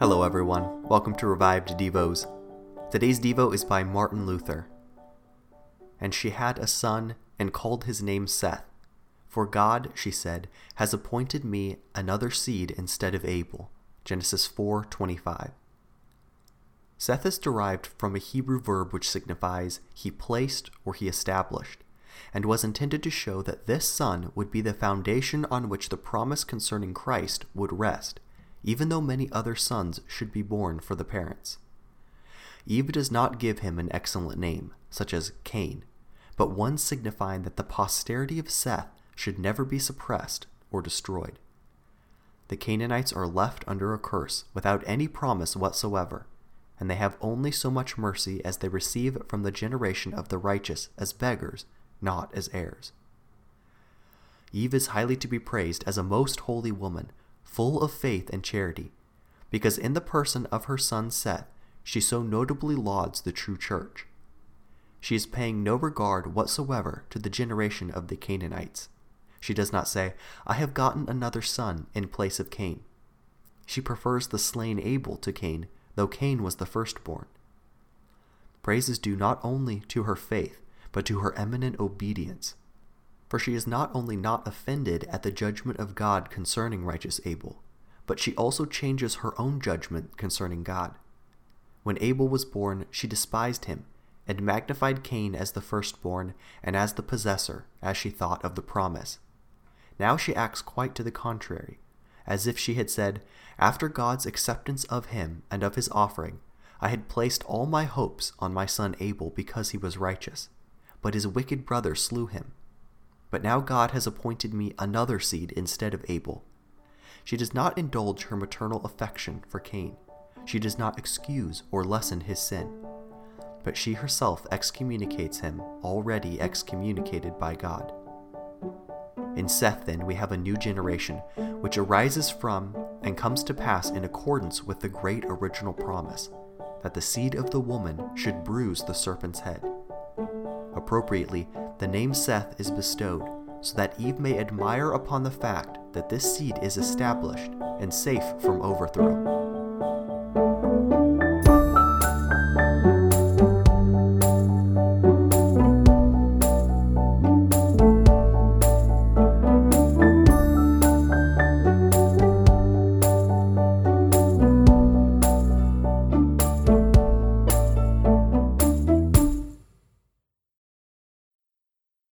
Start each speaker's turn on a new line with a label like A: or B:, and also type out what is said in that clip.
A: Hello, everyone. Welcome to Revived Devos. Today's Devo is by Martin Luther. And she had a son and called his name Seth. For God, she said, has appointed me another seed instead of Abel. Genesis 4:25. Seth is derived from a Hebrew verb which signifies he placed or he established, and was intended to show that this son would be the foundation on which the promise concerning Christ would rest, even though many other sons should be born for the parents. Eve does not give him an excellent name, such as Cain, but one signifying that the posterity of Seth should never be suppressed or destroyed. The Cainites are left under a curse without any promise whatsoever, and they have only so much mercy as they receive from the generation of the righteous as beggars, not as heirs. Eve is highly to be praised as a most holy woman, full of faith and charity, because in the person of her son Seth, she so notably lauds the true church. She is paying no regard whatsoever to the generation of the Cainites. She does not say, I have gotten another son in place of Cain. She prefers the slain Abel to Cain, though Cain was the firstborn. Praise is due not only to her faith, but to her eminent obedience. For she is not only not offended at the judgment of God concerning righteous Abel, but she also changes her own judgment concerning God. When Abel was born, she despised him, and magnified Cain as the firstborn and as the possessor, as she thought of the promise. Now she acts quite to the contrary, as if she had said, After God's acceptance of him and of his offering, I had placed all my hopes on my son Abel because he was righteous, but his wicked brother slew him. But now God has appointed me another seed instead of Abel. She does not indulge her maternal affection for Cain. She does not excuse or lessen his sin. But she herself excommunicates him, already excommunicated by God. In Seth, then, we have a new generation, which arises from and comes to pass in accordance with the great original promise that the seed of the woman should bruise the serpent's head. Appropriately, the name Seth is bestowed so that Eve may admire upon the fact that this seed is established and safe from overthrow.